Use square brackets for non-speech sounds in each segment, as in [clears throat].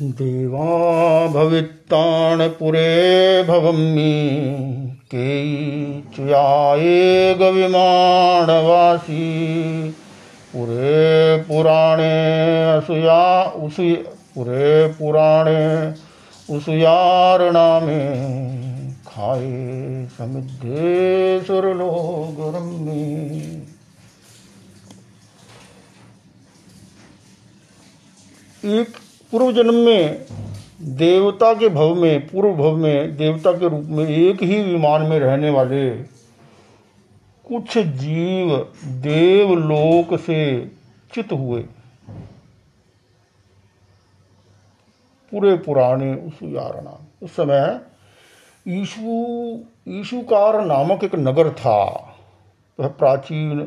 देवा भवित्तान् पुरे भवम्मि। केयी चुयाये गविमाणवासी पुरे पुराणे असुया उसुय पुरे पुराणे उसुयारणा में खाए समिद्धेश्वर लोग रम्मी एक पूर्व जन्म में देवता के भव में, पूर्व भव में देवता के रूप में एक ही विमान में रहने वाले कुछ जीव देवलोक से चित हुए। पूरे पुराने उस यारणा। उस समय ईशु, ईशुकार नामक एक नगर था। वह प्राचीन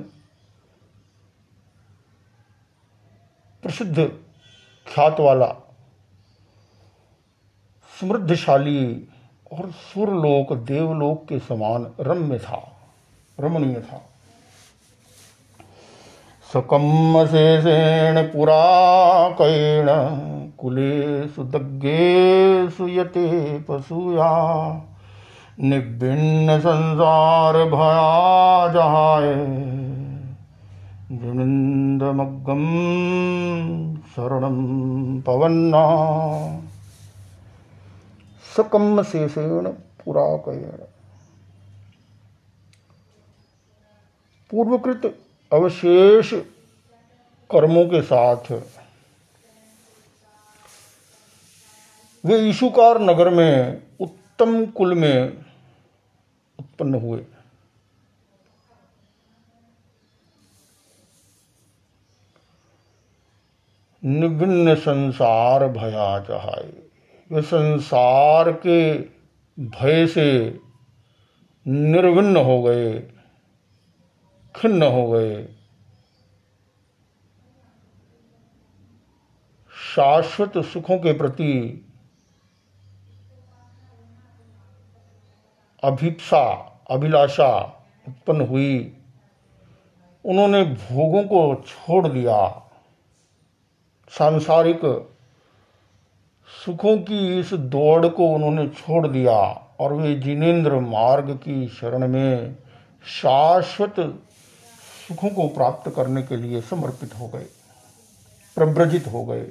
प्रसिद्ध ख्यात वाला समृद्धशाली और सुरलोक देवलोक के समान रम्य था, रमणीय था। सकम शेषेण पुरा कैण, कुले सुदग्गे सुयते पशुया। निभिन्न संसार भया जहाए जिनिंदमग्गम शरणं पवन्ना। सकम शेषेण पुरा पुराकयेण पूर्वकृत अवशेष कर्मों के साथ, वे ईशुकार नगर में उत्तम कुल में उत्पन्न हुए। निभिन्न संसार भया चहाए वे संसार के भय से निर्विन्न हो गए, खिन्न हो गए। शाश्वत सुखों के प्रति अभिप्सा, अभिलाषा उत्पन्न हुई। उन्होंने भोगों को छोड़ दिया। सांसारिक सुखों की इस दौड़ को उन्होंने छोड़ दिया और वे जिनेन्द्र मार्ग की शरण में शाश्वत सुखों को प्राप्त करने के लिए समर्पित हो गए, प्रव्रजित हो गए।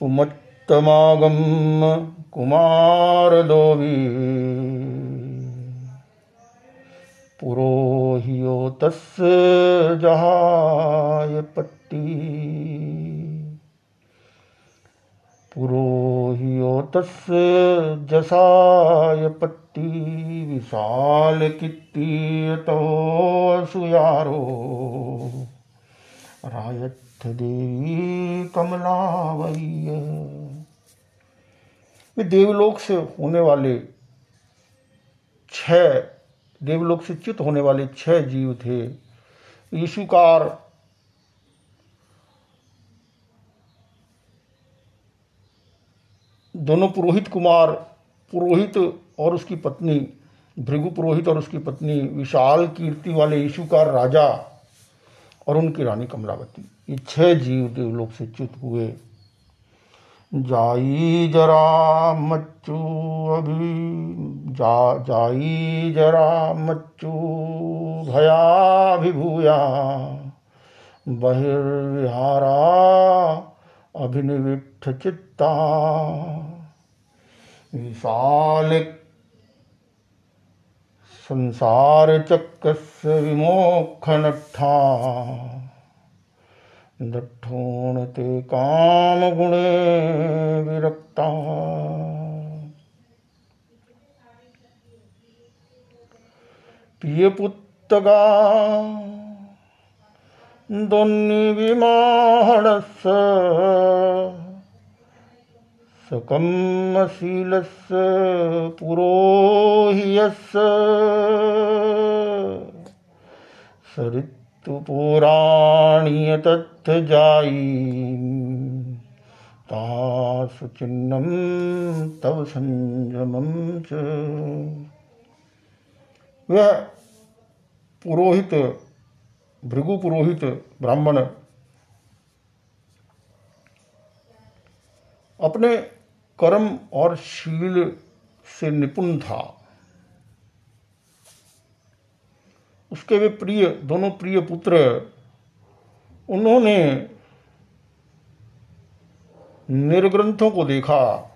पुमत्तमागम कुमार दोवी पुरोहियो तस्य जहाय पट्टी। पुरोहियो तस्य जसाय पट्टी, विशाल कित्तीयतो सुयारो। रायथ देवी कमला कमलावैय देवलोक से होने वाले छह देवलोक से च्युत होने वाले छह जीव थे। यीशुकार दोनों पुरोहित कुमार, पुरोहित और उसकी पत्नी, भृगु पुरोहित और उसकी पत्नी, विशाल कीर्ति वाले यीशुकार राजा और उनकी रानी कमलावती। ये छह जीव देवलोक से च्युत हुए। जाई जरा मच्चू अभी। जा, जाई जरा मच्चू भयाभिभूया बहिर्विहारा अभिनिविठ चित्ता। विशाल संसार चक्र विमोक्षनट्ठा दठोणते कामगुणे विरक्ता प्रियपुत्तगा दोन्निविमाहणस्य सकम्मशीलस्य पुरोहियस्य सरित् तु जाई। तासु चिन्नम तव संयमम वह पुरोहित, भृगु पुरोहित ब्राह्मण अपने कर्म और शील से निपुण था। उसके वे प्रिय, दोनों प्रिय पुत्र उन्होंने निर्ग्रंथों को देखा।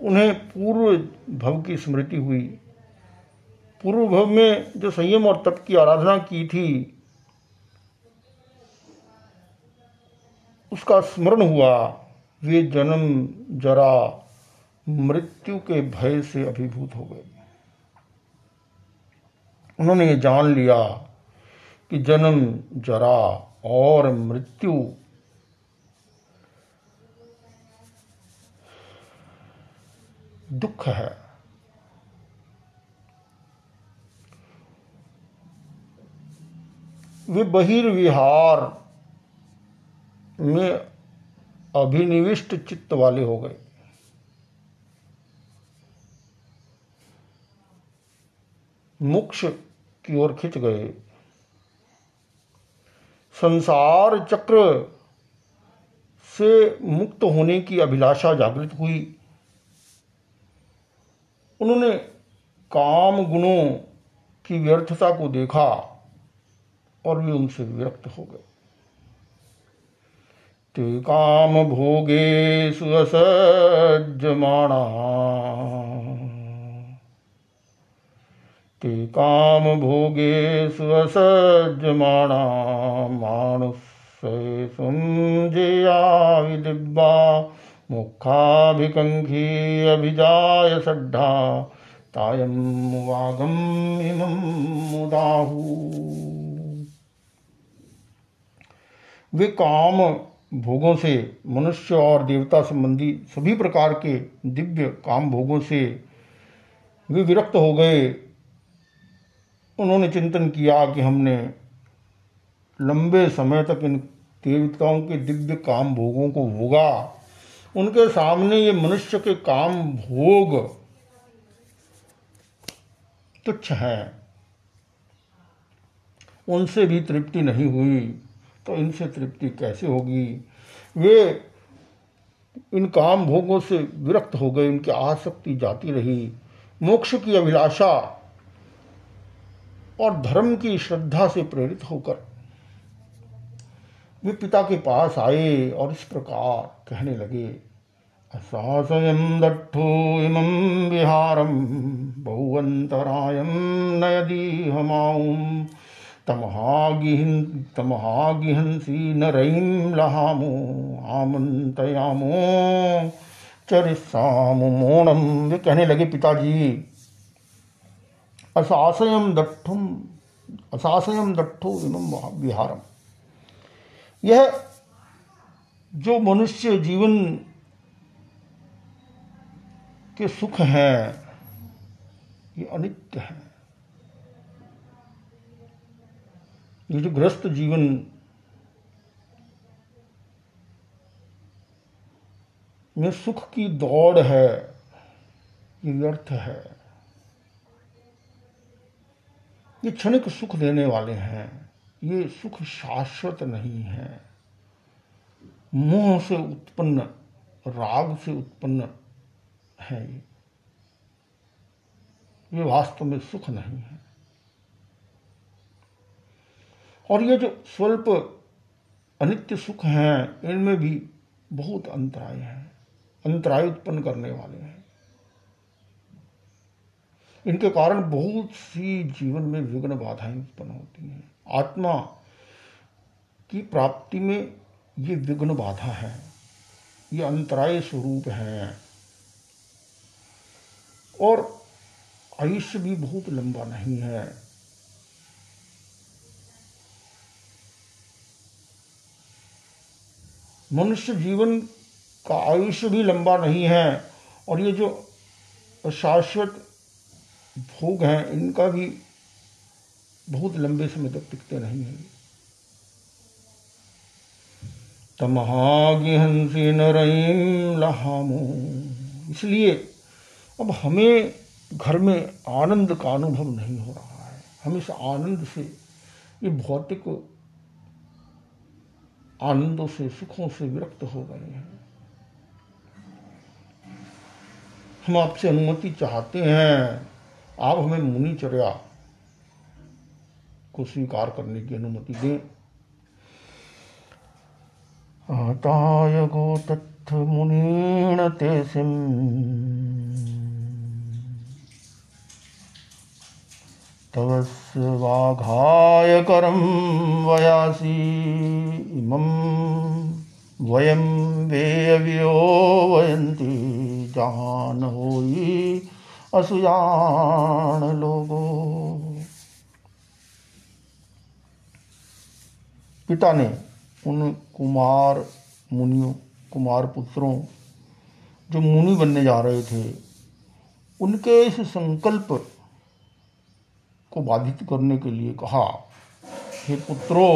उन्हें पूर्व भव की स्मृति हुई। पूर्व भव में जो संयम और तप की आराधना की थी, उसका स्मरण हुआ। वे जन्म जरा मृत्यु के भय से अभिभूत हो गए। उन्होंने ये जान लिया। कि जन्म, जरा और मृत्यु। दुख है। वे बहिर्विहार में अभिनिविष्ट चित्त वाले हो गए। मोक्ष की ओर खिंच गए। संसार चक्र से मुक्त होने की अभिलाषा जागृत हुई। उन्होंने काम गुणों की व्यर्थता को देखा और वे उनसे विरक्त हो गए। ते काम भोगे सुसज्जमाणा ते काम भोगे मानुष सुंजया विदिब्बा मुखाभिकंखी अभिजाय सड्ढा तायम वागम इमं मुदाहू। वे काम भोगों से मनुष्य और देवता संबंधी सभी प्रकार के दिव्य काम भोगों से वे विरक्त हो गए। उन्होंने चिंतन किया कि हमने लंबे समय तक इन देवताओं के दिव्य काम भोगों को भोगा। उनके सामने ये मनुष्य के काम भोग तुच्छ हैं। उनसे भी तृप्ति नहीं हुई तो इनसे तृप्ति कैसे होगी? वे इन काम भोगों से विरक्त हो गए, उनकी आसक्ति जाती रही। मोक्ष की अभिलाषा और धर्म की श्रद्धा से प्रेरित होकर वे पिता के पास आए और इस प्रकार कहने लगे असासयम दट्ठो इमं विहारम बहुअंतरायम नयदी हमाऊं तमहागिहिं तमहागिहंसी नरईं लहामो आमंतयामो चरिसाम मोणम वे कहने लगे, पिताजी असासयम दट्ठुम असासयम दट्ठो इमम विहारम। यह जो मनुष्य जीवन के सुख हैं, ये अनित्य है। ये जो ग्रस्त जीवन में सुख की दौड़ है, ये व्यर्थ है। ये क्षणिक सुख देने वाले हैं। ये सुख शाश्वत नहीं है। मोह से उत्पन्न, राग से उत्पन्न है ये। ये वास्तव में सुख नहीं है। और ये जो स्वल्प अनित्य सुख हैं, इनमें भी बहुत अंतराय हैं। अंतराय उत्पन्न करने वाले हैं। इनके कारण बहुत सी जीवन में विघ्न बाधाएँ उत्पन्न होती हैं। आत्मा की प्राप्ति में ये विघ्न बाधा है। ये अंतराय स्वरूप है। और आयुष्य भी बहुत लंबा नहीं है। मनुष्य जीवन का आयुष्य भी लंबा नहीं है। और ये जो शाश्वत भोग हैं, इनका भी बहुत लंबे समय तक टिकते नहीं हैं तमहागिहंसी नरईम लहामो। इसलिए अब हमें घर में आनंद का अनुभव नहीं हो रहा है। हम इस आनंद से, ये भौतिक आनंदों से, सुखों से विरक्त हो गए हैं। हम आपसे अनुमति चाहते हैं आप हमें मुनिचर्या को स्वीकार करने की अनुमति दें। गो तत्थ मुनीण ते सिम। तवस्वाघाय करं वयासि इमं। वयं वेयव्यो वयन्ति जान होई असुयाण लोगो। पिता ने उन कुमार मुनियों, कुमार पुत्रों, जो मुनि बनने जा रहे थे, उनके इस संकल्प को बाधित करने के लिए कहा, हे पुत्रो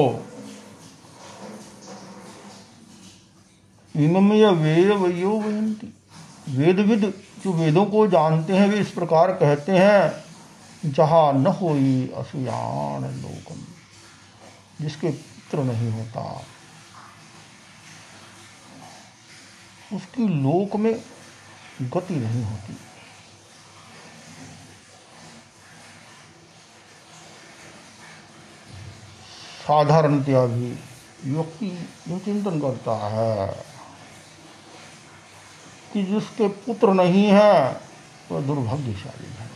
इनम या वेद वयो वयंती। वेदविद जो वेदों को जानते हैं, वे इस प्रकार कहते हैं, जहाँ न होई असुयान लोकम, जिसके पुत्र नहीं होता। उसकी लोक में गति नहीं होती। साधारणतया भी व्यक्ति जो चिंतन करता है। कि जिसके पुत्र नहीं है, वह तो दुर्भाग्यशाली है।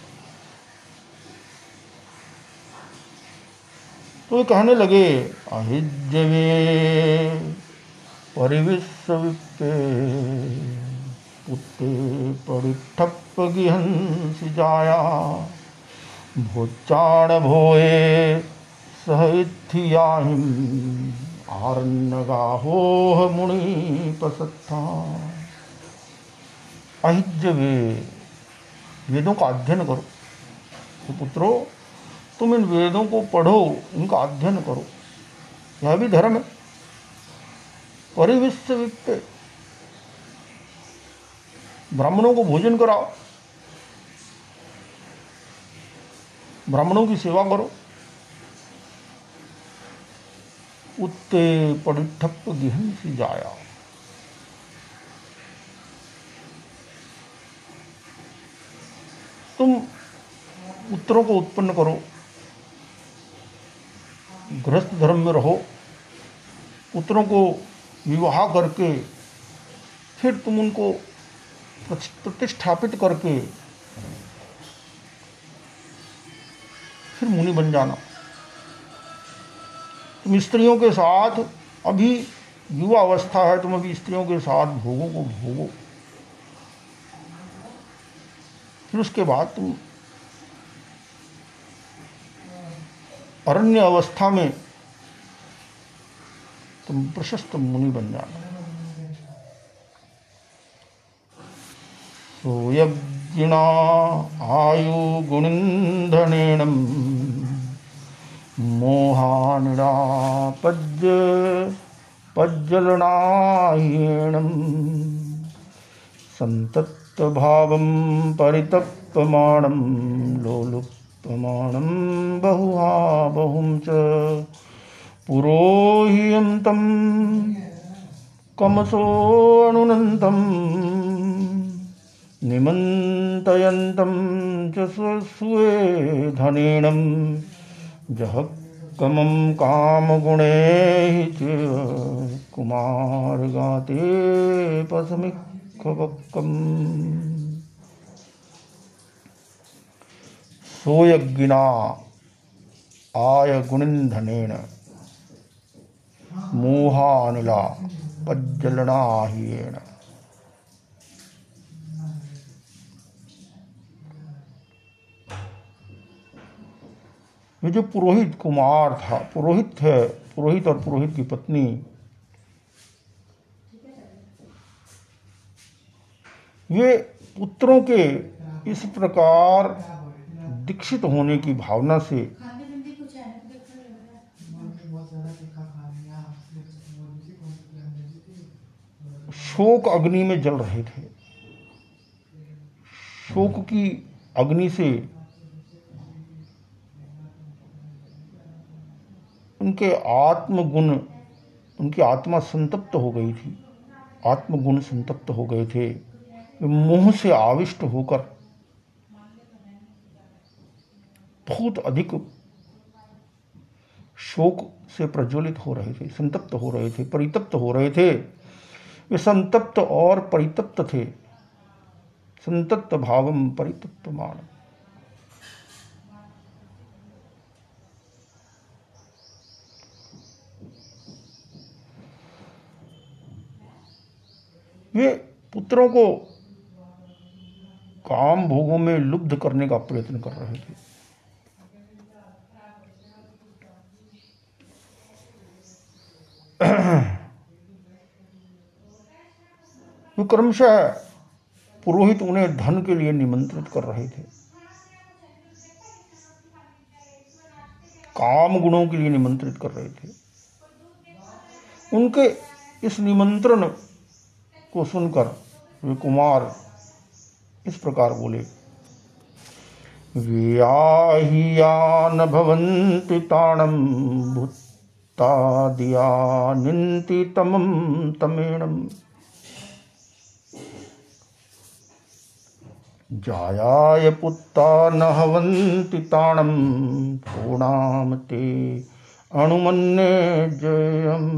तो ये कहने लगे अहिजवे परिविश्वविप्ते पुत्ते परिठप गिहंस जाया भोचाण भोए सहिथियाहिम आरण्यगाहोह मुनि पसत्था अहिज्य वे वेदों का अध्ययन करो तो पुत्रो तुम इन वेदों को पढ़ो इनका अध्ययन करो यह भी धर्म है परिविश्व वित्त ब्राह्मणों को भोजन कराओ ब्राह्मणों की सेवा करो उत्ते पड़िठप गिहन सी जाया तुम उत्तरों को उत्पन्न करो। गृहस्थ धर्म में रहो। पुत्रों को विवाह करके फिर तुम उनको प्रतिष्ठापित करके फिर मुनि बन जाना। तुम स्त्रियों के साथ, अभी युवा अवस्था है, तुम अभी स्त्रियों के साथ भोगों को भोगो। फिर उसके बाद तुम अरण्य अवस्था में तुम प्रशस्त मुनि बन जाना। सोयज्ञिणा आयु गुणिंधनेण मोहानिरापज्य पज्जलनायेणम् सन्तप्तभावं परितप्यमाणं लोलुप्यमाणं बहुहा बहुं च। पुरोह्यन्तं कमसोऽनुनन्तं निमन्तयन्तं च स्वस्वेधनेणं जह कमं कामगुणैः च कुमारगाते पसमिक्खवक्कम् सोयज्ञिना आय गुणिन्धनेन मोहानिला पज्जलनाह्येन। ये जो पुरोहित कुमार था, पुरोहित है, पुरोहित और पुरोहित की पत्नी वे पुत्रों के इस प्रकार दीक्षित होने की भावना से शोक अग्नि में जल रहे थे। शोक की अग्नि से उनके आत्मगुण, उनकी आत्मा संतप्त हो गई थी। आत्मगुण संतप्त हो गए थे। मोह से आविष्ट होकर बहुत अधिक शोक से प्रज्वलित हो रहे थे, संतप्त हो रहे थे, परितप्त हो रहे थे। वे संतप्त और परितप्त थे। संतप्त भावम परितप्त मान वे पुत्रों को काम भोगों में लुब्ध करने का प्रयत्न कर रहे थे। क्रमशः पुरोहित उन्हें धन के लिए निमंत्रित कर रहे थे। काम गुणों के लिए निमंत्रित कर रहे थे। उनके इस निमंत्रण को सुनकर वे कुमार इस प्रकार बोले, व्याहियान भवन्ति ताणम भूतादिया निन्ति तमम तमेणम जायाय पुत्ता न हवन्ति ताणम पूर्णाम ते अणुमन्ये जयम।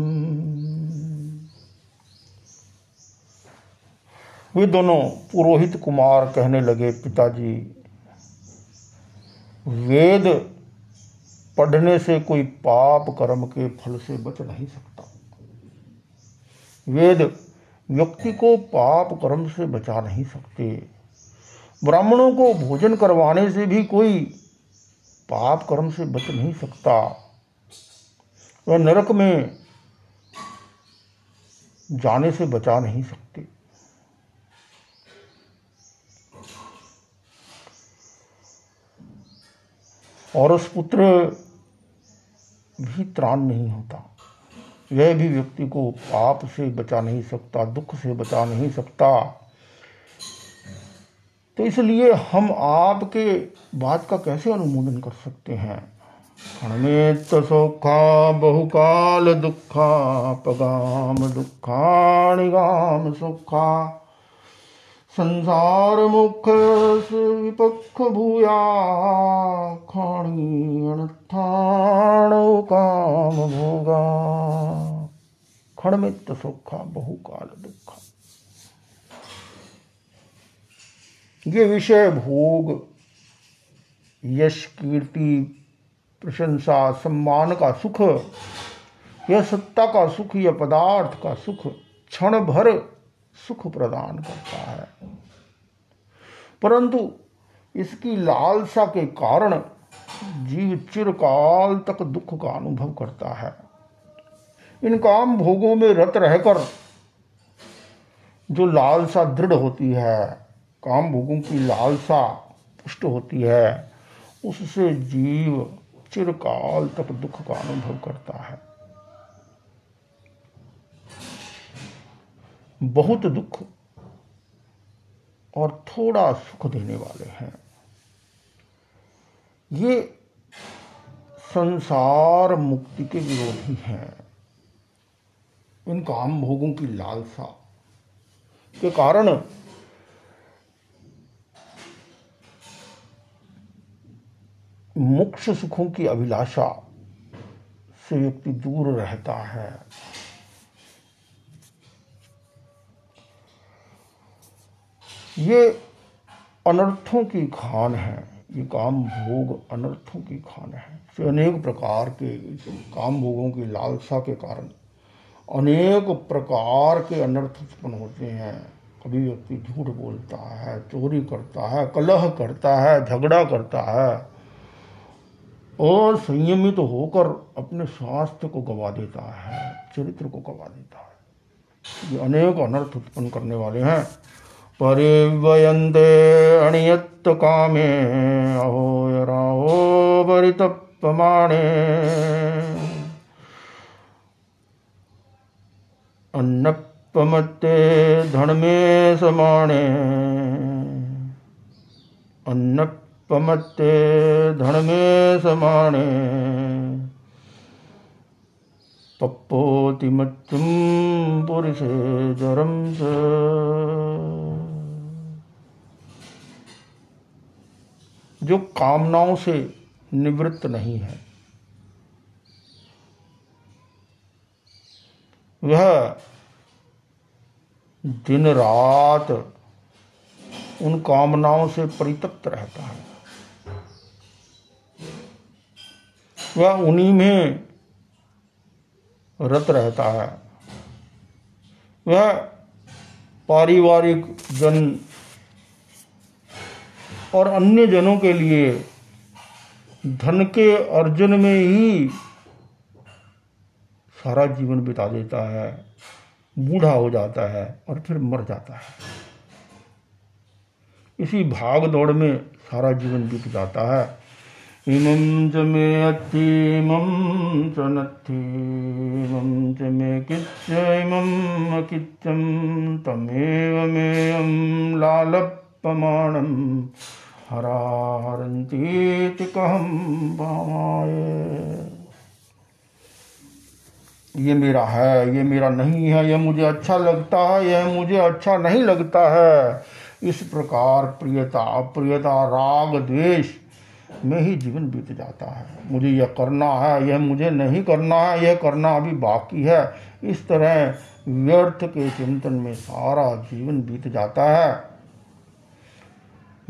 वे दोनों पुरोहित कुमार कहने लगे, पिताजी, वेद पढ़ने से कोई पाप कर्म के फल से बच नहीं सकता। वेद व्यक्ति को पाप कर्म से बचा नहीं सकते। ब्राह्मणों को भोजन करवाने से भी कोई पाप कर्म से बच नहीं सकता। वह नरक में जाने से बचा नहीं सकते। और उस पुत्र भी त्राण नहीं होता। वह भी व्यक्ति को पाप से बचा नहीं सकता, दुख से बचा नहीं सकता। तो इसलिए हम आपके बात का कैसे अनुमोदन कर सकते हैं? खणमेत सौखा, बहुकाल दुखा, पगाम दुखा, निगाम सुखा। संसार मुख विपक्ष भूया खाणी काम भोगा। खणमित सुखा, बहुकाल दुखा। ये विषय भोग, यश, कीर्ति, प्रशंसा, सम्मान का सुख, यह सत्ता का सुख, यह पदार्थ का सुख, क्षण भर सुख प्रदान करता है। परंतु इसकी लालसा के कारण जीव चिरकाल तक दुख का अनुभव करता है। इन काम भोगों में रत रहकर जो लालसा दृढ़ होती है, काम भोगों की लालसा पुष्ट होती है, उससे जीव चिरकाल तक दुख का अनुभव करता है। बहुत दुख और थोड़ा सुख देने वाले हैं। ये संसार मुक्ति के विरोधी हैं। इन काम भोगों की लालसा के कारण मोक्ष सुखों की अभिलाषा से व्यक्ति दूर रहता है। ये अनर्थों की खान है। ये काम भोग अनर्थों की खान है। से अनेक प्रकार के काम भोगों की लालसा के कारण अनेक प्रकार के अनर्थ उत्पन्न होते हैं। कभी व्यक्ति झूठ बोलता है, चोरी करता है, कलह करता है, झगड़ा करता है और संयमित तो होकर अपने स्वास्थ्य को गवा देता है, चरित्र को गवा देता है। ये अनेक अनर्थ उत्पन्न करने वाले हैं। परिवयंते अणियत कामे, अहो राहो परितपमाणे अन्नपमत्ते धन में समाणे। अन्नपमत्ते धन में समाणे पप्पोतिमत्युम पुरुषे जरम से जो कामनाओं से निवृत्त नहीं है। वह दिन रात उन कामनाओं से परितप्त रहता है। वह उन्हीं में रत रहता है। वह पारिवारिक जन और अन्य जनों के लिए, धन के अर्जन में ही सारा जीवन बिता देता है, बूढ़ा हो जाता है और फिर मर जाता है। इसी भाग दौड़ में सारा जीवन बीत जाता है। इमं च मे अत्थिमं च नत्थिमं च मे किच्च इमम् अकिच्चं, तमेव मेयं लालप्यमाणम् हराहरन्तीति कहं भामाय। ये मेरा है, ये मेरा नहीं है यह मुझे अच्छा लगता है यह मुझे अच्छा नहीं लगता है। इस प्रकार प्रियता अप्रियता राग द्वेष में ही जीवन बीत जाता है। मुझे यह करना है, यह मुझे नहीं करना है, यह करना अभी बाकी है। इस तरह व्यर्थ के चिंतन में सारा जीवन बीत जाता है।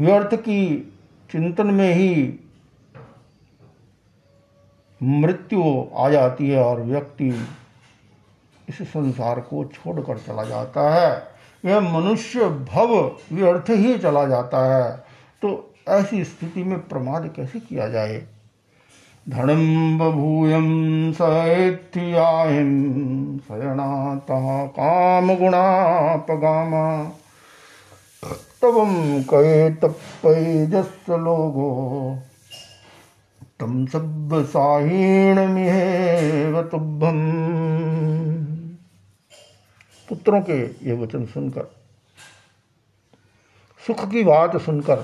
व्यर्थ की चिंतन में ही मृत्यु आ जाती है और व्यक्ति इस संसार को छोड़कर चला जाता है। यह मनुष्य भव व्यर्थ ही चला जाता है। तो ऐसी स्थिति में प्रमाद कैसे किया जाए? धनम बभूयम सैथियाहिम शयनाता काम गुणापगामा तवम कहे तपय जस लोगो तम सब साहीण मिहेव तुभम पुत्रों के ये वचन सुनकर, सुख की बात सुनकर,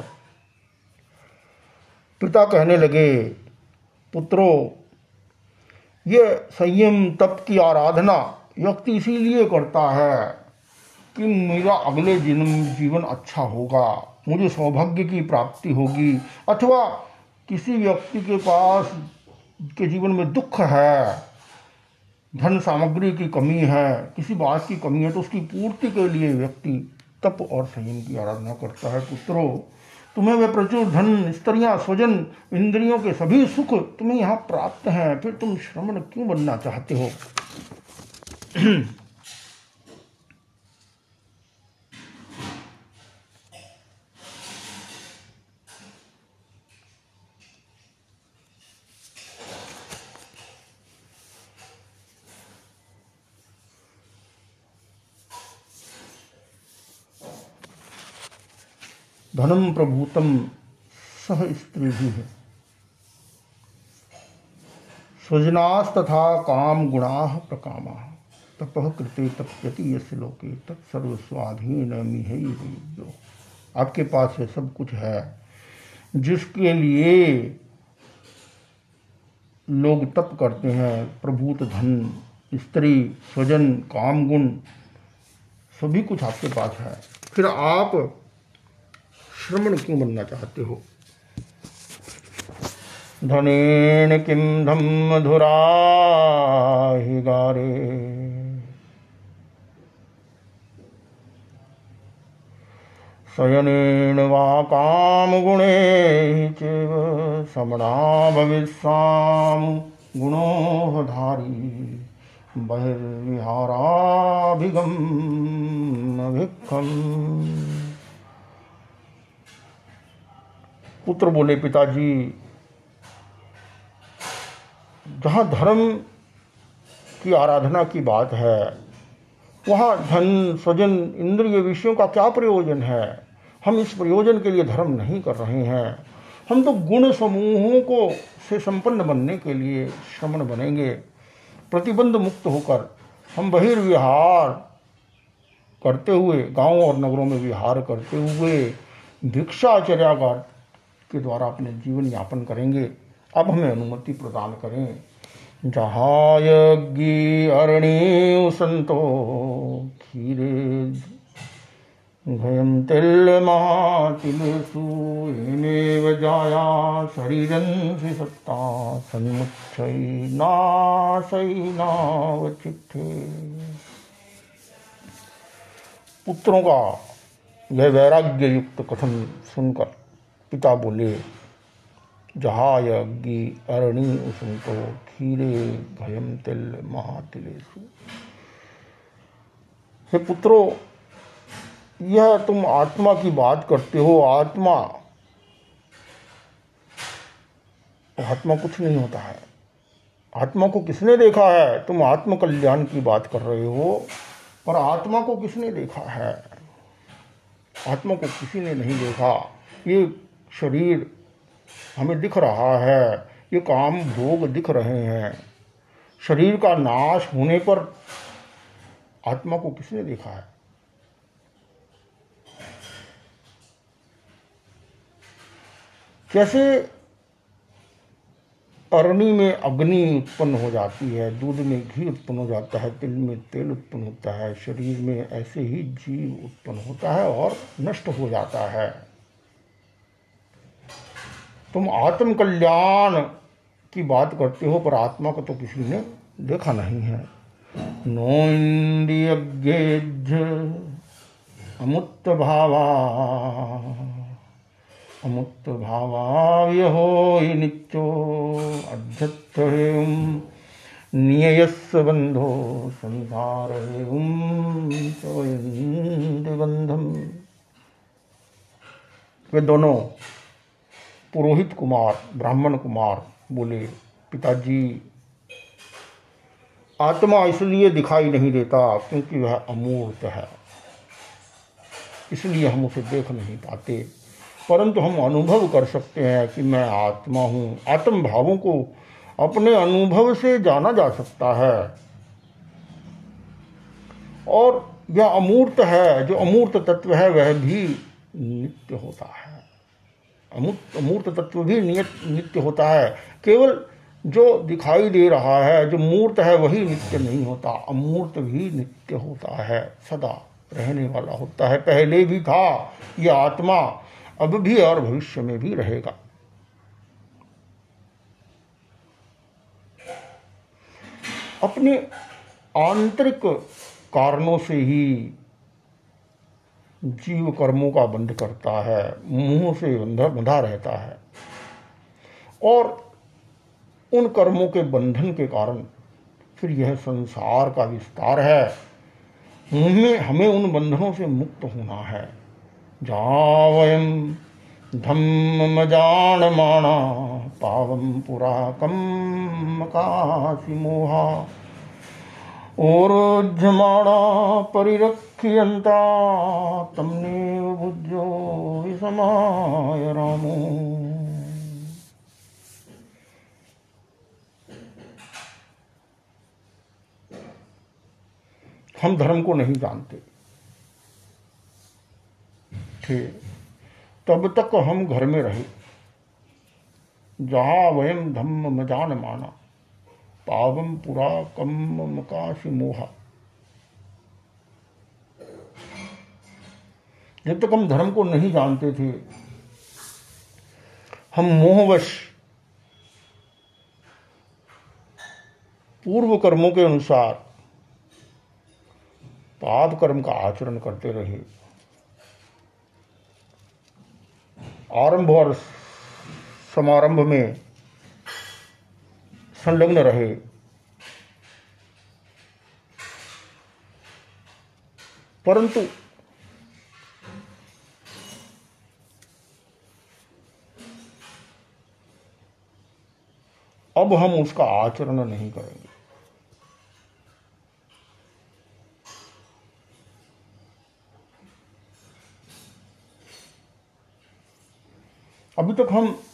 पिता कहने लगे, पुत्रों, ये संयम तप की आराधना व्यक्ति इसीलिए करता है कि मेरा अगले जन्म जीवन अच्छा होगा, मुझे सौभाग्य की प्राप्ति होगी, अथवा किसी व्यक्ति के पास के जीवन में दुख है, धन सामग्री की कमी है, किसी बात की कमी है तो उसकी पूर्ति के लिए व्यक्ति तप और संयम की आराधना करता है। पुत्रों, तुम्हें वे प्रचुर धन, स्त्रियाँ, स्वजन, इंद्रियों के सभी सुख तुम्हें यहाँ प्राप्त हैं। फिर तुम श्रमण क्यों बनना चाहते हो? [clears throat] धनम प्रभूतम, सह स्त्री। भी है तथा काम गुणा प्रकामा। तप कृते तप्यति यश लोके तत्सर्वस्वाधीन जो आपके पास ये सब कुछ है, जिसके लिए लोग तप करते हैं, प्रभूत धन, स्त्री, स्वजन, काम गुण, सभी कुछ आपके पास है। फिर आप श्रमण क्यों बनना चाहते हो? धनेन किम धम मधुरा गारे। शयनेन वा कामगुणे चेव समणा भविष्याम गुणो धारी बहिर्विहाराभिगम भिक्षम पुत्र बोले पिताजी, जहाँ धर्म की आराधना की बात है, वहाँ धन स्वजन इंद्रिय विषयों का क्या प्रयोजन है? हम इस प्रयोजन के लिए धर्म नहीं कर रहे हैं। हम तो गुण समूहों को से संपन्न बनने के लिए श्रमण बनेंगे। प्रतिबंध मुक्त होकर हम बहिर्विहार करते हुए, गाँवों और नगरों में विहार करते हुए भिक्षाचर्या द्वारा अपने जीवन यापन करेंगे, अब हमें अनुमति प्रदान करें। जहाँ यज्ञी अरणी संतो खीरे भयं तिल्यमातिलेषु येनेव जाया शरीरंसि सत्ता सन्मुच्छैनाशैनावचिट्ठे पुत्रों का यह वैराग्य युक्त कथन सुनकर पिता बोले जहा यज्ञ अरणी उसंतो खीरे भयम तिल महातिलेशु। हे पुत्रों, यह तुम आत्मा की बात करते हो। आत्मा आत्मा कुछ नहीं होता है। आत्मा को किसने देखा है? तुम आत्म कल्याण की बात कर रहे हो, पर आत्मा को किसने देखा है? आत्मा को किसी ने नहीं देखा। ये शरीर हमें दिख रहा है, ये काम भोग दिख रहे हैं। शरीर का नाश होने पर आत्मा को किसने देखा है? कैसे अरणी में अग्नि उत्पन्न हो जाती है, दूध में घी उत्पन्न हो जाता है, तिल में तेल उत्पन्न होता है, शरीर में ऐसे ही जीव उत्पन्न होता है और नष्ट हो जाता है। तुम आत्म कल्याण की बात करते हो, पर आत्मा को तो किसी ने देखा नहीं है। नो इंद्रिय अमुत भावा भावाव्यहो नित्यो नियस बंधो संसार बंधम वे दोनों पुरोहित कुमार, ब्राह्मण कुमार बोले, पिताजी, आत्मा इसलिए दिखाई नहीं देता क्योंकि वह अमूर्त है। इसलिए हम उसे देख नहीं पाते। परंतु हम अनुभव कर सकते हैं कि मैं आत्मा हूँ। आत्म भावों को अपने अनुभव से जाना जा सकता है। और यह अमूर्त है, जो अमूर्त तत्व है, वह भी नित्य होता है। अमूर्त अमूर्त तत्व भी नियत, नित्य होता है। केवल जो दिखाई दे रहा है, जो मूर्त है, वही नित्य नहीं होता। अमूर्त भी नित्य होता है, सदा रहने वाला होता है। पहले भी था यह आत्मा, अब भी और भविष्य में भी रहेगा। अपने आंतरिक कारणों से ही जीव कर्मों का बंध करता है, मुँह से बंधा बंधा रहता है। और उन कर्मों के बंधन के कारण फिर यह संसार का विस्तार है। हमें हमें उन बंधनों से मुक्त होना है। जावयं धम्मजानमाणा पावम पुरा कम्मकाशिमोहा ओरोध्यमाणा परिरक्ष्यन्ता तमनेव बुद्धो विसमाय रामो। हम धर्म को नहीं जानते। थे तब तक हम घर में रहे। जहाँ वयम धम्म मजान माना। पावम पुरा कम मकाश मोहा। जब तक हम धर्म को नहीं जानते थे, हम मोहवश पूर्व कर्मों के अनुसार पाप कर्म का आचरण करते रहे। आरंभ और समारंभ में संलग्न रहे। परंतु अब हम उसका आचरण नहीं करेंगे। अभी तक हम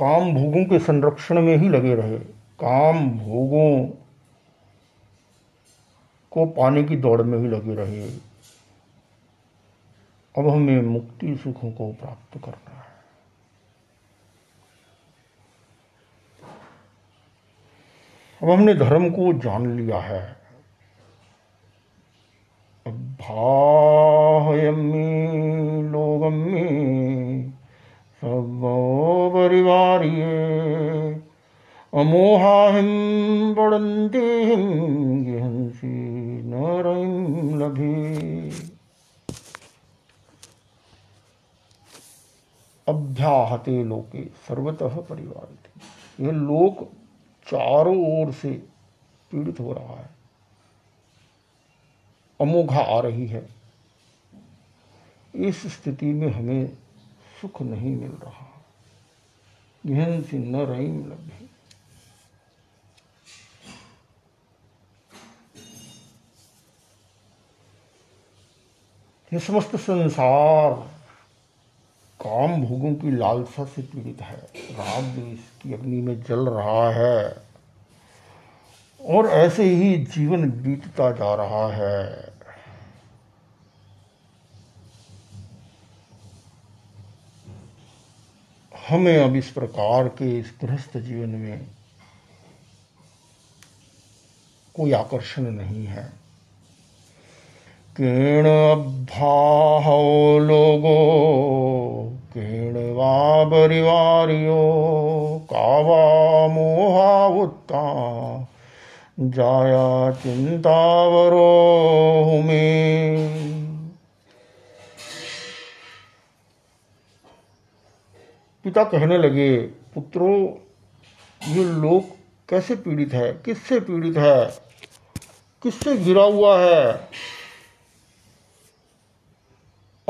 काम भोगों के संरक्षण में ही लगे रहे। काम भोगों को पाने की दौड़ में ही लगे रहे। अब हमें मुक्ति सुखों को प्राप्त करना है। अब हमने धर्म को जान लिया है। भाई लोग अम्मी सब परिवार लभे। अभ्याहते लोके सर्वतः परिवार ये लोक चारों ओर से पीड़ित हो रहा है। अमोघा आ रही है। इस स्थिति में हमें सुख नहीं मिल रहा। गहन से न रही लभ्य ये समस्त संसार काम भोगों की लालसा से पीड़ित है। राम भी इसकी अग्नि में जल रहा है और ऐसे ही जीवन बीतता जा रहा है। हमें अब इस प्रकार के इस गृहस्थ जीवन में कोई आकर्षण नहीं है। किण भाहो लोगो किण वा परिवारियो कावा मोहावुत्ता जाया चिंतावरो में पिता कहने लगे, पुत्रो, ये लोग कैसे पीड़ित है? किससे पीड़ित है? किससे घिरा हुआ है?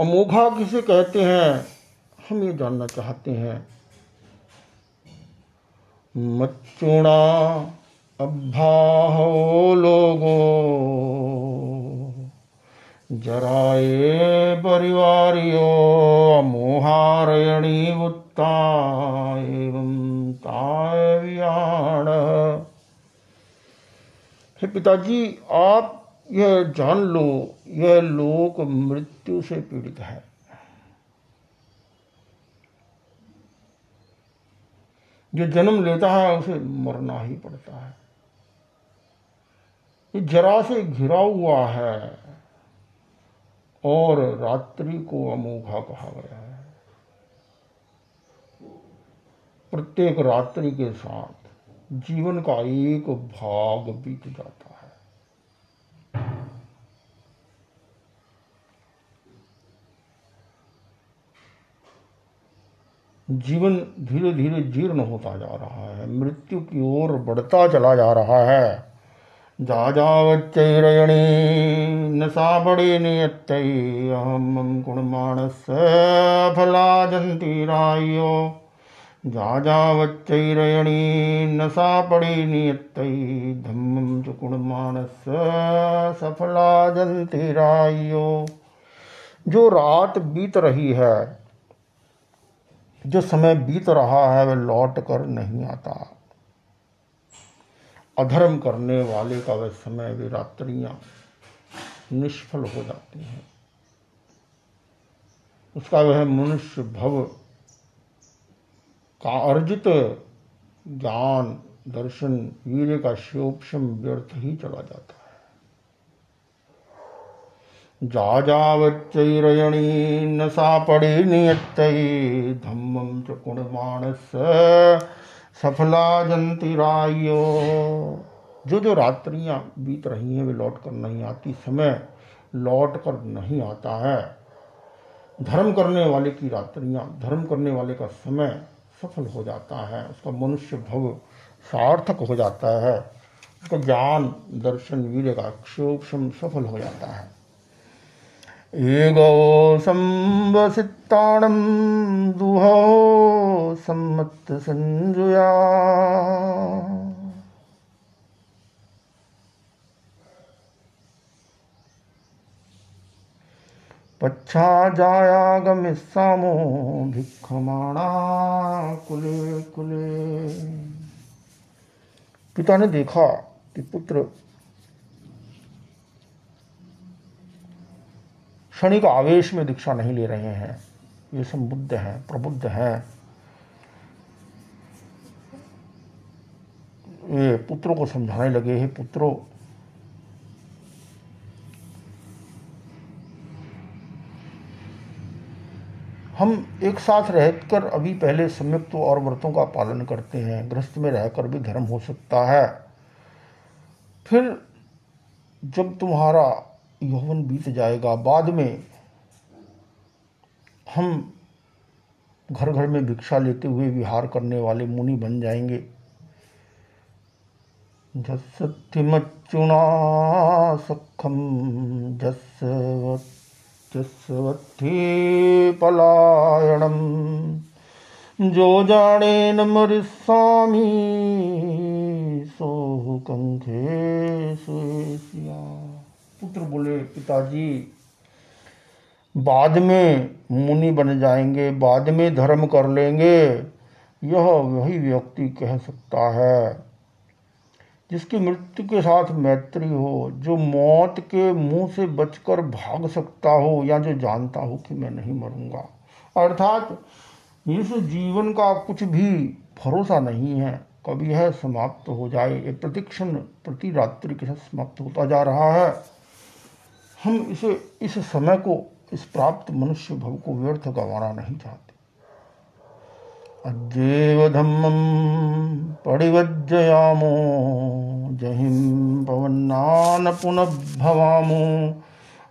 अमोघा किसे कहते हैं? हम ये जानना चाहते हैं। मच्चुणा अभाहो लोगो। जराए परिवारियो मोहारयणी उत्ता एवं ताव्याण हे पिताजी, आप यह जान लो यह लोक मृत्यु से पीड़ित है। जो जन्म लेता है, उसे मरना ही पड़ता है। ये जरा से घिरा हुआ है और रात्रि को अमोघा कहा गया है। प्रत्येक रात्रि के साथ जीवन का एक भाग बीत जाता जीवन धीरे धीरे जीर्ण होता जा रहा है, मृत्यु की ओर बढ़ता चला जा रहा है। जा जावच्चैरयणी नशा बड़े नियत अहम गुणमाणस फला जंती रायो जा जावच्चैरयणी नशा पड़े नियत धम्मम च सफला जंती रायो जो रात बीत रही है जो समय बीत रहा है वह लौट कर नहीं आता। अधर्म करने वाले का वह समय वे रात्रियाँ निष्फल हो जाती हैं। उसका वह मनुष्य भव का अर्जित ज्ञान, दर्शन वीर का शिवोपम व्यर्थ ही चला जाता। है जाजावच्चैरयणी न सा पड़े नियत धम्मम च कुणमाणस सफला जंती रायो। जो जो रात्रियाँ बीत रही हैं, वे लौट कर नहीं आती। समय लौट कर नहीं आता है। धर्म करने वाले की रात्रियाँ, धर्म करने वाले का समय सफल हो जाता है। उसका मनुष्य भव सार्थक हो जाता है। उसका ज्ञान, दर्शन वीर का क्षोभम सफल हो जाता है। ईगो संवसिताणं दुहो जाया गमिस्सामो भिक्षमाणा कुले कुले। पिता ने देखा कि पुत्र क्षणिक आवेश में दीक्षा नहीं ले रहे हैं। ये संबुद्ध हैं, प्रबुद्ध हैं। ये पुत्रों को समझाने लगे, हे पुत्रों। हम एक साथ रहकर अभी पहले संयुक्त और व्रतों का पालन करते हैं। ग्रस्त में रहकर भी धर्म हो सकता है। फिर जब तुम्हारा यौवन बीत जाएगा। बाद में हम घर घर में भिक्षा लेते हुए विहार करने वाले मुनि बन जाएँगे। जसत्यमच्युना सखम पलायणम, जो जाने न मर स्वामी, सोहु कंखे पुत्र बोले, पिताजी, बाद में मुनि बन जाएँगे, बाद में धर्म कर लेंगे। यह वही व्यक्ति कह सकता है, जिसकी मृत्यु के साथ मैत्री हो, जो मौत के मुँह से बचकर भाग सकता हो, या जो जानता हो कि मैं नहीं मरूँगा। अर्थात, इस जीवन का कुछ भी भरोसा नहीं है। कभी यह समाप्त हो जाए, ये प्रतिक्षण प्रति रात्रि के साथ समाप्त होता जा रहा है। हम इसे, इस समय को, इस प्राप्त मनुष्य भव को व्यर्थ गंवाना नहीं चाहते। अद्येव धम्मं पडिवज्जयामो जहिं पवन्नान पुनः भवामो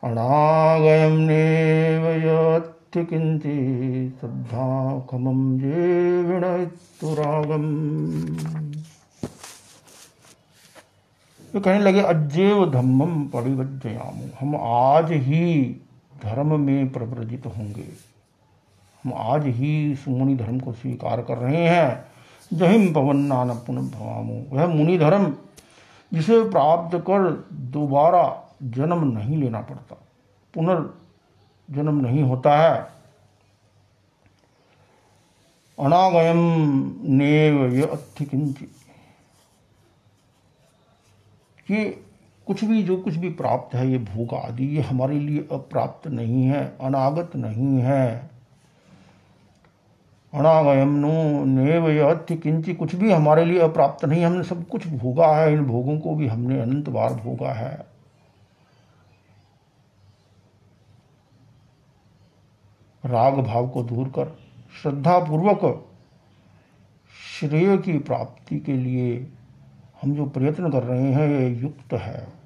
अनागयं नेव यत्ति किंचि श्रद्धा खमं ये विणयतुरागम ये कहने लगे, अज्जेव धम्मम परिवज्जयामो हम आज ही धर्म में प्रव्रजित होंगे। हम आज ही मुनि धर्म को स्वीकार कर रहे हैं। जहिम पवन नान पुनः भवामो। वह मुनि धर्म, जिसे प्राप्त कर दोबारा जन्म नहीं लेना पड़ता। पुनर्जन्म नहीं होता है। अनागयम नेव ये किंचित। ये कुछ भी जो कुछ भी प्राप्त है, ये भोग आदि, ये हमारे लिए अप्राप्त नहीं है, अनागत नहीं है। अनागयम नो नेव यथ्य किंची कुछ भी हमारे लिए अप्राप्त नहीं, हमने सब कुछ भोगा है, इन भोगों को भी हमने अनंत बार भोगा है। राग भाव को दूर कर श्रद्धा पूर्वक श्रेय की प्राप्ति के लिए हम जो प्रयत्न कर रहे हैं, ये युक्त है।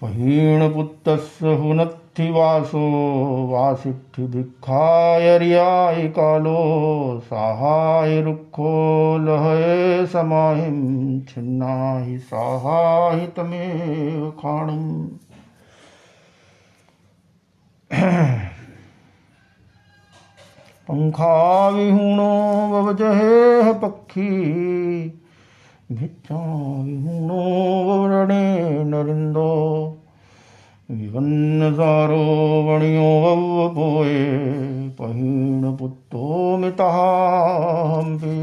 पहीणपुत्तस्य हुनत्थिवासो वासिष्ठिभिक्षायर्यायि कालो साहायरुक्षो लहये समाहिं छिन्ना हि साहाहितमेव खाणुम्। पंखाविहूणो ववजहेह पक्षी भिक्षाविहूणो वरणे नरिन्दो विवन्नसारो वणियो ववपोये पहीणपुत्तो मिताम्बे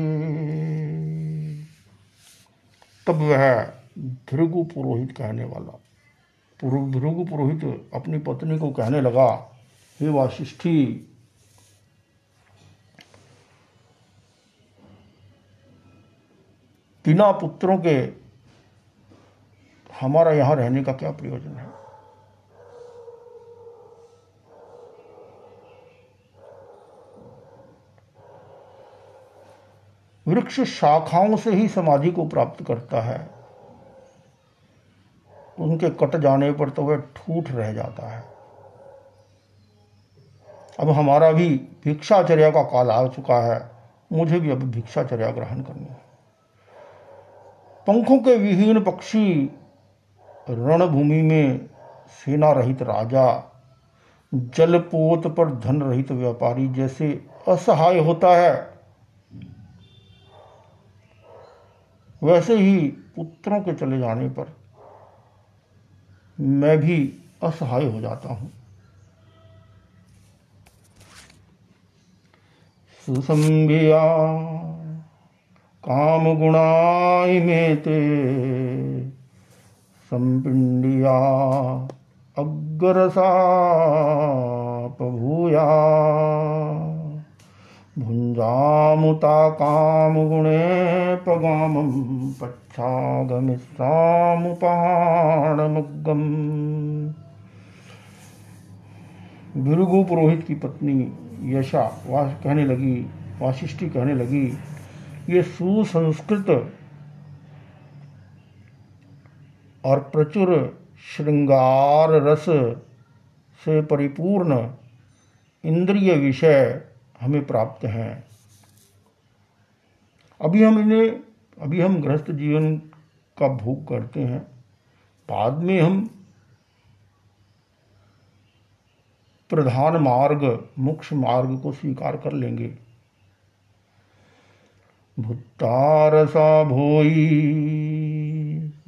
तब वह भृगु पुरोहित कहने वाला भृगु पुरोहित अपनी पत्नी को कहने लगा, हे वाशिष्ठी बिना पुत्रों के हमारा यहाँ रहने का क्या प्रयोजन है? वृक्ष शाखाओं से ही समाधि को प्राप्त करता है। उनके कट जाने पर तो वह ठूठ रह जाता है। अब हमारा भी भिक्षाचर्या का काल आ चुका है। मुझे भी अब भिक्षाचर्या ग्रहण करनी है। पंखों के विहीन पक्षी रणभूमि में सेना रहित राजा, जलपोत पर धन रहित व्यापारी जैसे असहाय होता है। वैसे ही पुत्रों के चले जाने पर मैं भी असहाय हो जाता हूँ। सुसंज्ञा काम गुणाई में ते संपिंडिया अग्रसा भूया भुंजा सामुता कामगुणे पगामं पच्छागमिस्सामुपहाणमुग्गम् भृगु पुरोहित की पत्नी यशा वास कहने लगी वाशिष्ठी कहने लगी ये सुसंस्कृत और प्रचुर श्रृंगार रस से परिपूर्ण इंद्रिय विषय हमें प्राप्त हैं। अभी हम इन्हें, अभी हम गृहस्थ जीवन का भोग करते हैं। बाद में हम प्रधान मार्ग मुख्य मार्ग को स्वीकार कर लेंगे। भुत्तारसा भोई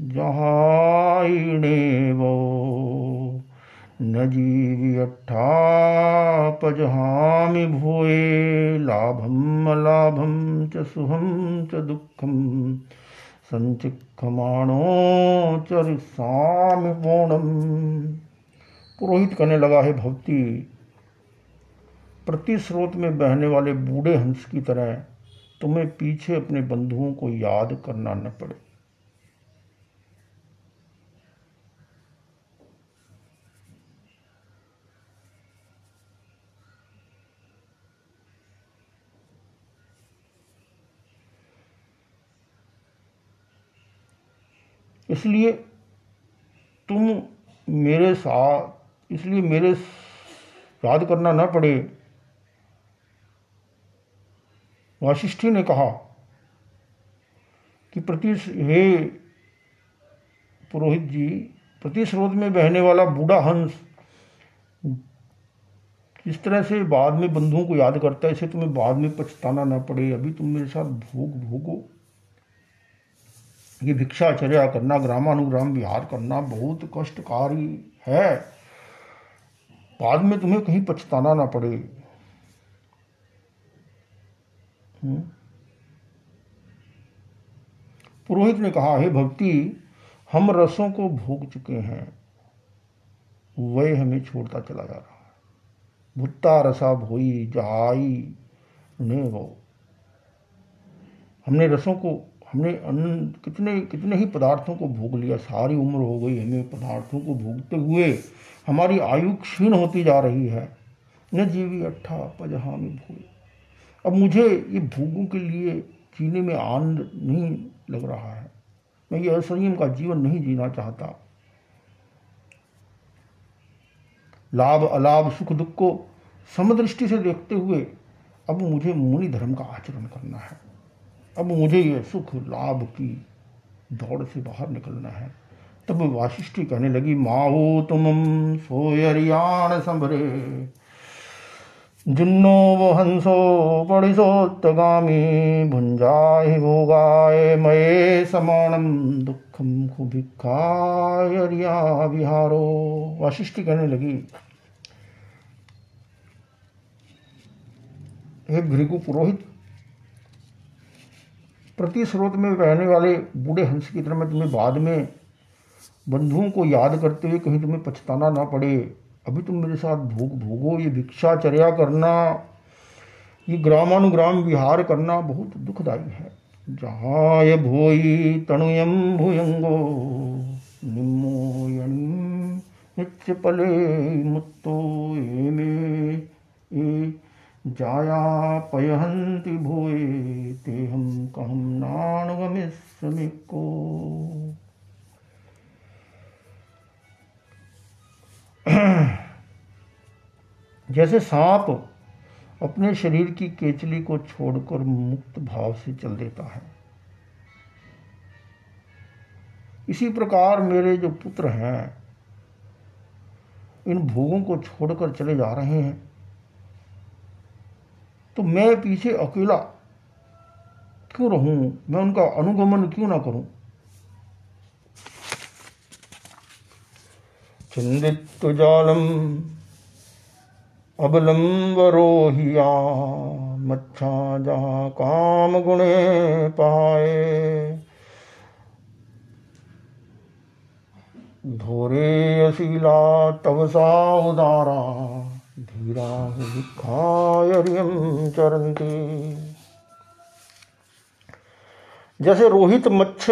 जहाइणे वो न जीव्यट्ठापजहामि भूये लाभम अलाभम च सुहम च दुःखम संचिक्षमाणो चरिसामि पूर्णम पुरोहित करने लगा, है भक्ति प्रति स्रोत में बहने वाले बूढ़े हंस की तरह तुम्हें पीछे अपने बंधुओं को याद करना न पड़े। इसलिए तुम मेरे साथ, इसलिए मेरे याद करना न पड़े। वाशिष्ठी ने कहा कि प्रति हे पुरोहित जी प्रति स्रोत में बहने वाला बूढ़ा हंस इस तरह से बाद में बंधुओं को याद करता है? इसे तुम्हें बाद में पछताना ना पड़े। अभी तुम मेरे साथ भोग भोगो। ये भिक्षाचर्या करना ग्रामानुग्राम, विहार करना बहुत कष्टकारी है। बाद में तुम्हें कहीं पछताना ना पड़े। पुरोहित ने कहा, हे भक्ति, हम रसों को भोग चुके हैं। वह हमें छोड़ता चला जा रहा है। भुट्टा रसा भोई जहाई ने वो। हमने रसों को, हमने अन्न, कितने कितने ही पदार्थों को भोग लिया। सारी उम्र हो गई हमें पदार्थों को भोगते हुए। हमारी आयु क्षीण होती जा रही है। न जीवी अट्ठा पजहामी भूल अब मुझे ये भोगों के लिए जीने में आनंद नहीं लग रहा है। मैं ये असंयम का जीवन नहीं जीना चाहता। लाभ, अलाभ, सुख, दुख को समदृष्टि से देखते हुए अब मुझे मुनि धर्म का आचरण करना है। अब मुझे ये सुख, लाभ की दौड़ से बाहर निकलना है। तब वाशिष्ठी कहने लगी, माहो तुम सोयरियाण संभरे जिन्नो वो हंसो पड़िसोत्तगामी भुंजाहि भोगाय मये समाणम दुखम कुभिखायरिया विहारो। वाशिष्ठी कहने लगी, हे भृगु पुरोहित प्रति स्रोत में बहने वाले बूढ़े हंस की तरह मैं तुम्हें बाद में बंधुओं को याद करते हुए कहीं तुम्हें पछताना ना पड़े। अभी तुम मेरे साथ भोग भोगो, ये भिक्षाचर्या करना, ये ग्रामानुग्राम विहार करना बहुत दुखदायी है। जहाँ ये भोई तणुयम भुयंगो नित्य पले मुत्तो में ए जाया पयहंति भूये तेहम कहम नाणुगमिस्मिको [clears throat] जैसे सांप अपने शरीर की केचली को छोड़कर मुक्त भाव से चल देता है। इसी प्रकार मेरे जो पुत्र हैं, इन भोगों को छोड़कर चले जा रहे हैं। तो मैं पीछे अकेला क्यों रहूँ? मैं उनका अनुगमन क्यों ना करूँ? जालम अबलम मच्छा जहा काम गुणे पाए धोरे अशीला तवसा उदारा धीरा भिक्षायर्यं चरन्ति। जैसे रोहित मच्छ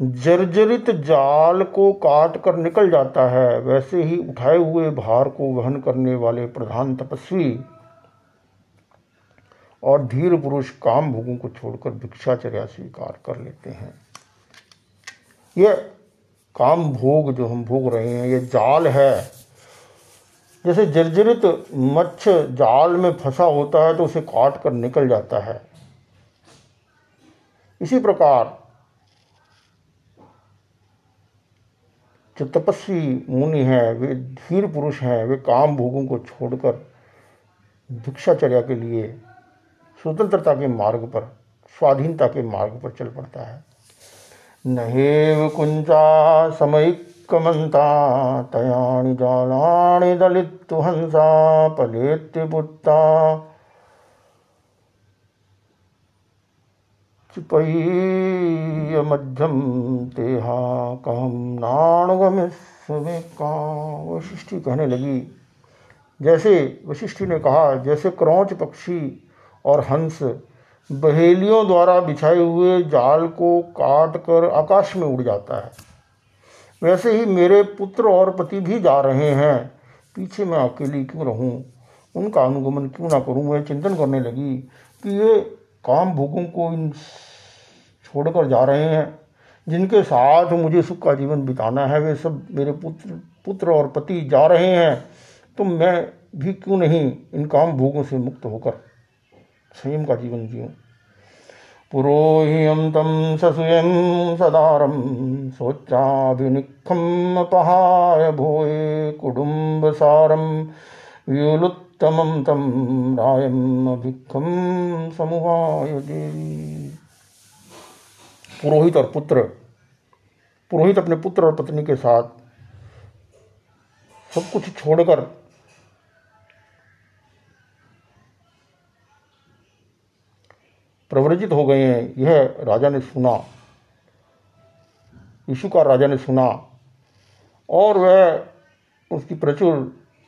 जर्जरित जाल को काट कर निकल जाता है। वैसे ही उठाए हुए भार को वहन करने वाले प्रधान तपस्वी और धीर पुरुष काम भोगों को छोड़कर भिक्षाचर्या स्वीकार कर लेते हैं। यह काम भोग जो हम भोग रहे हैं, ये जाल है। जैसे जर्जरित मच्छ जाल में फंसा होता है तो उसे काट कर निकल जाता है। इसी प्रकार जो तपस्वी मुनि हैं, वे धीर पुरुष हैं, वे काम भोगों को छोड़कर भिक्षाचर्या के लिए स्वतंत्रता के मार्ग पर, स्वाधीनता के मार्ग पर चल पड़ता है। नहेव कुंचा समयिकमंता तयाणि जालाणि दलित हंसा पलेत्य पुत्ता मध्यम तेहा कहम का वशिष्ठी कहने लगी। जैसे वशिष्ठी ने कहा, जैसे क्रौच पक्षी और हंस बहेलियों द्वारा बिछाए हुए जाल को काट कर आकाश में उड़ जाता है, वैसे ही मेरे पुत्र और पति भी जा रहे हैं। पीछे मैं अकेली क्यों रहूँ? उनका अनुगमन क्यों ना करूँ? मैं चिंतन करने लगी कि ये काम भोगों को इन छोड़कर जा रहे हैं। जिनके साथ मुझे सुख का जीवन बिताना है, वे सब मेरे पुत्र पुत्र और पति जा रहे हैं। तो मैं भी क्यों नहीं इन काम भोगों से मुक्त होकर संयम का जीवन जीऊँ? तम ससुयम सदारम सोचाभिनिखम पहाय भोए कुटुंब सारम व्युलुत्तम तम रायम अभिखम समुहाय देवी। पुरोहित और पुत्र। पुरोहित अपने पुत्र और पत्नी के साथ सब कुछ छोड़कर प्रव्रजित हो गए हैं। यह राजा ने सुना। यीशु का राजा ने सुना। और वह उसकी प्रचुर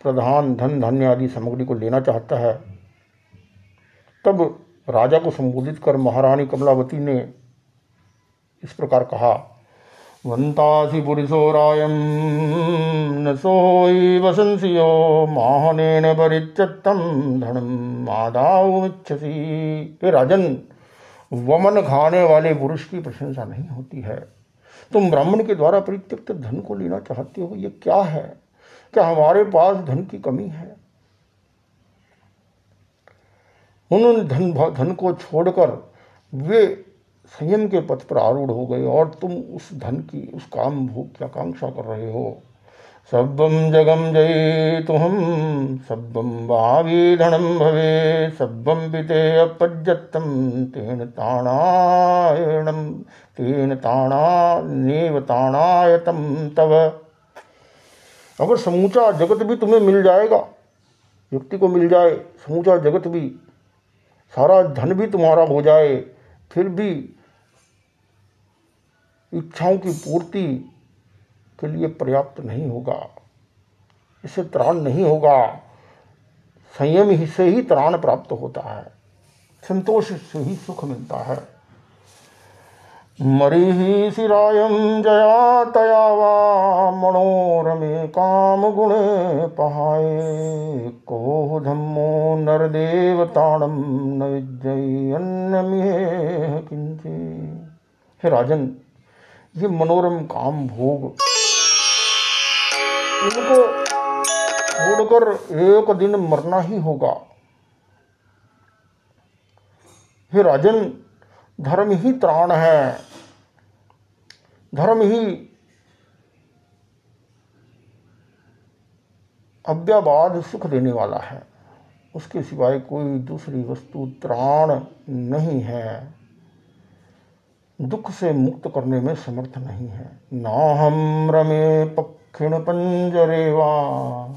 प्रधान धन, धान्य आदि सामग्री को लेना चाहता है। तब राजा को संबोधित कर महारानी कमलावती ने इस प्रकार कहा वंतासी पुरुषो रायम न सोई वसंसियो माहनेन परित्यक्तम धनम आदाउच्छसी हे राजन, वमन खाने वाले पुरुष की प्रशंसा नहीं होती है। तुम ब्राह्मण के द्वारा परित्यक्त धन को लेना चाहते हो, ये क्या है? क्या हमारे पास धन की कमी है? उन्होंने धन धन को छोड़कर वे संयम के पथ पर आरूढ़ हो गए और तुम उस धन की, उस काम भोग की आकांक्षा कर रहे हो। सब्बम जगम जय तुम सब्बम भावी धनम भवे सब्बम पिते अपज्यतम तेन ताणायणम तेन ताणा नेव ताणायतम तव। अगर समूचा जगत भी तुम्हें मिल जाएगा व्यक्ति को मिल जाए, समूचा जगत भी, सारा धन भी तुम्हारा हो जाए फिर भी इच्छाओं की पूर्ति के लिए पर्याप्त नहीं होगा। इसे त्राण नहीं होगा। संयम ही से ही त्राण प्राप्त होता है। संतोष से ही सुख मिलता है। मरी शिरायम जया तया वा मनोरमे काम गुणे पहाए को धम्मो नर देवताणम न विजय अन्य हे राजन, ये मनोरम काम भोग। इनको छोड़कर एक दिन मरना ही होगा। हे राजन, धर्म ही त्राण है। धर्म ही अव्याबाद सुख देने वाला है। उसके सिवाय कोई दूसरी वस्तु त्राण नहीं है। दुख से मुक्त करने में समर्थ नहीं है। ना हम रमे पक्षिण पंजरे वा,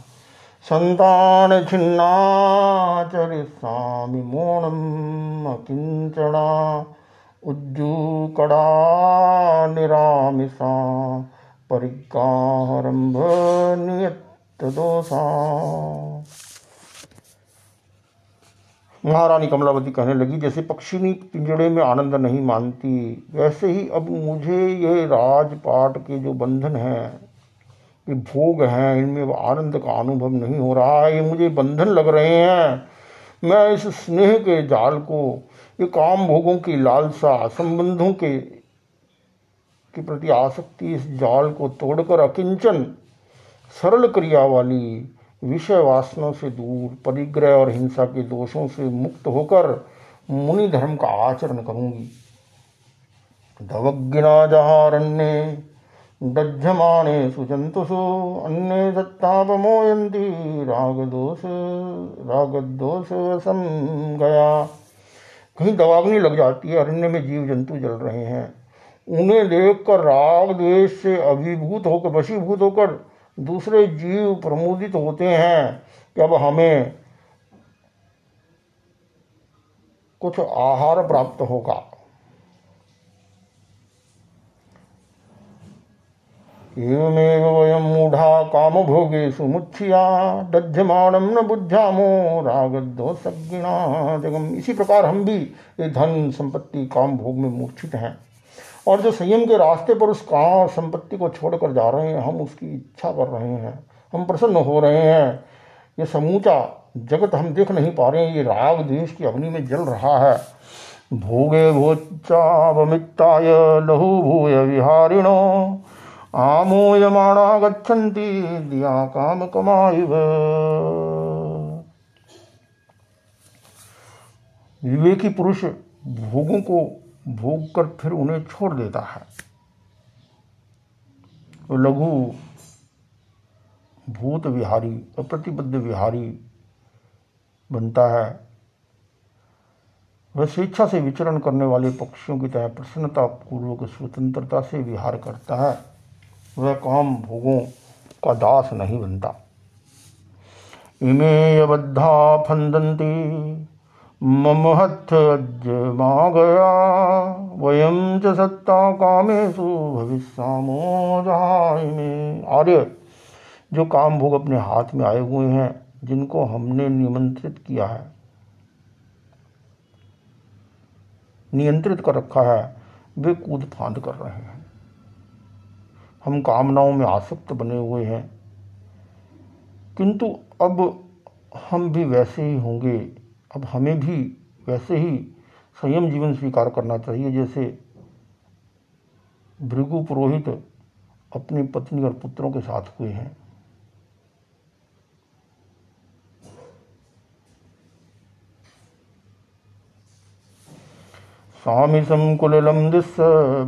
संतान छिन्नाचरिस्वामी मोणम अकिंचना उज्जूकड़ा निरामिषा परिगारंभ नियत दोषा महारानी कमलावती कहने लगी, जैसे पक्षिनी पिंजड़े में आनंद नहीं मानती, वैसे ही अब मुझे ये राजपाट के जो बंधन हैं, ये भोग हैं, इनमें आनंद का अनुभव नहीं हो रहा। है ये मुझे बंधन लग रहे हैं। मैं इस स्नेह के जाल को ये काम भोगों की लालसा, संबंधों के के प्रति आसक्ति इस जाल को तोड़कर अकिंचन, सरल क्रिया वाली विषय वासनों से दूर, परिग्रह और हिंसा के दोषों से मुक्त होकर मुनि धर्म का आचरण करूँगी। दवज्ञा जहारण्य दज्जमाने सुजंतुषु अन्य सत्तापमोयंती राग दोष राग दोष सम गया कहीं दवाग्नि लग जाती है, अरण्य में जीव जंतु जल रहे हैं। उन्हें देखकर राग द्वेष से अभिभूत होकर, वशीभूत होकर दूसरे जीव प्रमोदित होते हैं कि अब हमें कुछ आहार प्राप्त होगा। एवमेव वयम मूढ़ा काम भोगे सुमुच्छिया दध्यमाणम न बुद्ध्यामो रागदोषज्ञिणा जगम। इसी प्रकार हम भी ये धन संपत्ति काम भोग में मूर्छित हैं। और जो संयम के रास्ते पर उस काम संपत्ति को छोड़कर जा रहे हैं, हम उसकी इच्छा कर रहे हैं। हम प्रसन्न हो रहे हैं। ये समूचा जगत हम देख नहीं पा रहे हैं। ये राग देश की अग्नि में जल रहा है। भोगे भोचावमित्ताय लहु भूय विहारिणो। आमोयमाणा गच्छन्ति, दिया काम कमाइव विवेकी पुरुष भोगों को भोग कर फिर उन्हें छोड़ देता है। लघु, भूत विहारी, अप्रतिबद्ध विहारी बनता है। वह स्वेच्छा से विचरण करने वाले पक्षियों की तरह प्रसन्नता पूर्वक, स्वतंत्रता से विहार करता है। वह काम भोगों का दास नहीं बनता। इमे बद्धा फंदंती मम हथ अज्जमा गया वयम च सत्ता कामेशु भविष्यामो में आर्य, जो काम भोग अपने हाथ में आए हुए हैं, जिनको हमने निमंत्रित किया है, नियंत्रित कर रखा है, वे कूद फांद कर रहे हैं। हम कामनाओं में आसक्त बने हुए हैं। किंतु अब हम भी वैसे ही होंगे। अब हमें भी वैसे ही संयम जीवन स्वीकार करना चाहिए, जैसे भृगु पुरोहित अपनी पत्नी और पुत्रों के साथ हुए हैं। सामिसं कुलिलं दिस्स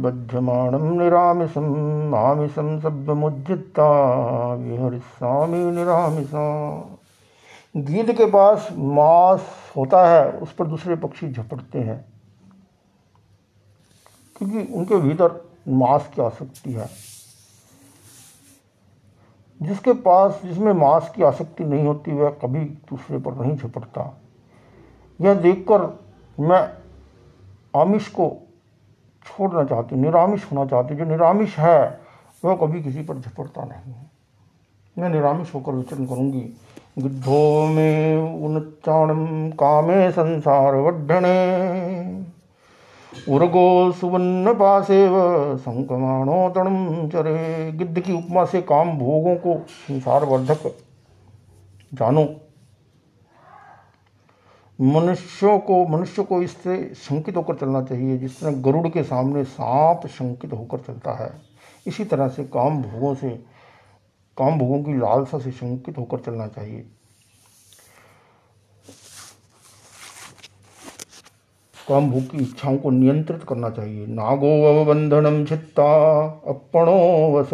बध्यमाणं निरामिषम् आमिषं सभ्यमुज्जित्ता विहरिस्वामी निरामिषा। गीत के पास मांस होता है, उस पर दूसरे पक्षी झपटते हैं। क्योंकि उनके भीतर मांस की आसक्ति है। जिसके पास, जिसमें मांस की आसक्ति नहीं होती, वह कभी दूसरे पर नहीं झपटता। यह देखकर मैं आमिष को छोड़ना चाहती, निरामिष होना चाहती, जो निरामिष है, वह कभी किसी पर झपटता नहीं है। मैं निरामिष होकर विचरण करूँगी। गिद्धो में उन्चाणम कामे संसार वढ़ने उर्गो सुवर्ण पासेव संकमाणो तणम चरे। गिद्ध की उपमा से काम भोगों को संसार वर्धक जानो। मनुष्यों को, मनुष्य को इससे शंकित होकर चलना चाहिए, जिस तरह गरुड़ के सामने सांप शंकित होकर चलता है, इसी तरह से काम भोगों से, काम भोगों की लालसा से शंकित होकर चलना चाहिए। काम भोग की इच्छाओं को नियंत्रित करना चाहिए। नागो अवबंधनम छित्ता, अपणो वस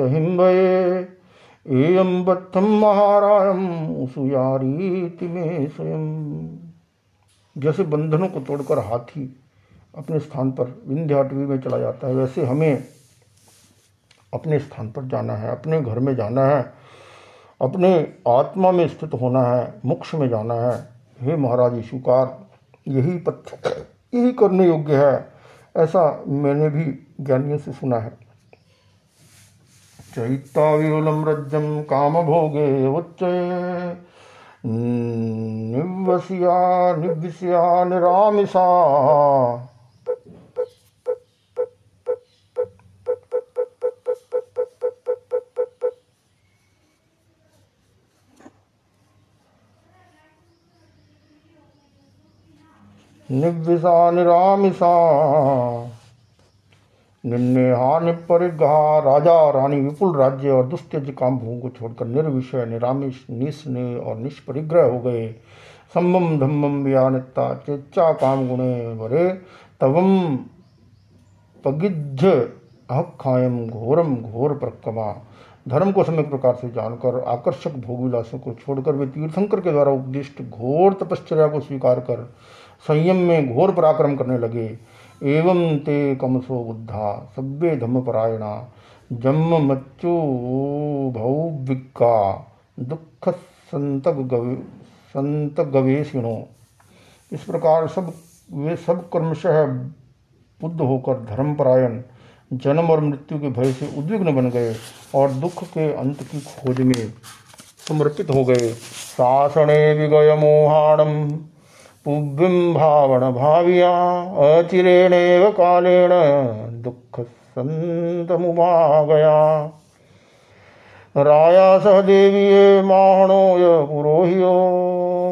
एयम बत्थम महारायम उसुयारी में स्वयं। जैसे बंधनों को तोड़कर हाथी अपने स्थान पर विंध्याटवी में चला जाता है, वैसे हमें अपने स्थान पर जाना है, अपने घर में जाना है, अपने आत्मा में स्थित होना है, मोक्ष में जाना है। हे महाराज स्वीकार यही पथ, यही करने योग्य है, ऐसा मैंने भी ज्ञानियों से सुना है। चैता विरुलम रज्जम काम भोगे उच्च निवसिया निविष्या निरामिषा। निविषा निरामिषा। निन्नेहा निपरिग्रहा राजा रानी विपुल राज्य और दुस्त्यज काम भूमि को छोड़कर निर्विषय, निरामिष, निस्ने और निष्परिग्रह हो गए। सम्मम धम्मम व्यानिता चेचा काम गुणे वरे, तवम पगिध्य अहखायम घोरम घोर प्रकमा धर्म को समय प्रकार से जानकर, आकर्षक भोग विलासों को छोड़कर वे तीर्थंकर के द्वारा उपदिष्ट घोर तपश्चर्या को स्वीकार कर, संयम में घोर पराक्रम करने लगे। एवं ते कमसो बुद्धा सभ्य धम्मपरायणा जन्म मच्चो भौविका दुख गवे संत गवेशिणो इस प्रकार सब, वे सब क्रमशः बुद्ध होकर धर्मपरायण, जन्म और मृत्यु के भय से उद्विग्न बन गए और दुख के अंत की खोज में समर्पित हो गए। शासने विगय मोहाणम पुव्यं भावनभाव्या अचिरेणेव कालेन दुःखसन्तमुमागया। राया सह देवीये माहणोय पुरोहियो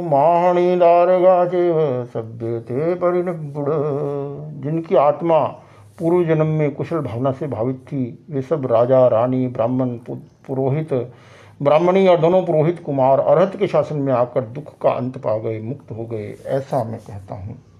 माहणीदारगा चेव सभ्यते परिनिगुण जिनकी आत्मा पूर्व जन्म में कुशल भावना से भावित थी, वे सब राजा, रानी, ब्राह्मण पुरोहित ब्राह्मणी और दोनों पुरोहित कुमार अर्हत के शासन में आकर दुख का अंत पा गए, मुक्त हो गए, ऐसा मैं कहता हूँ।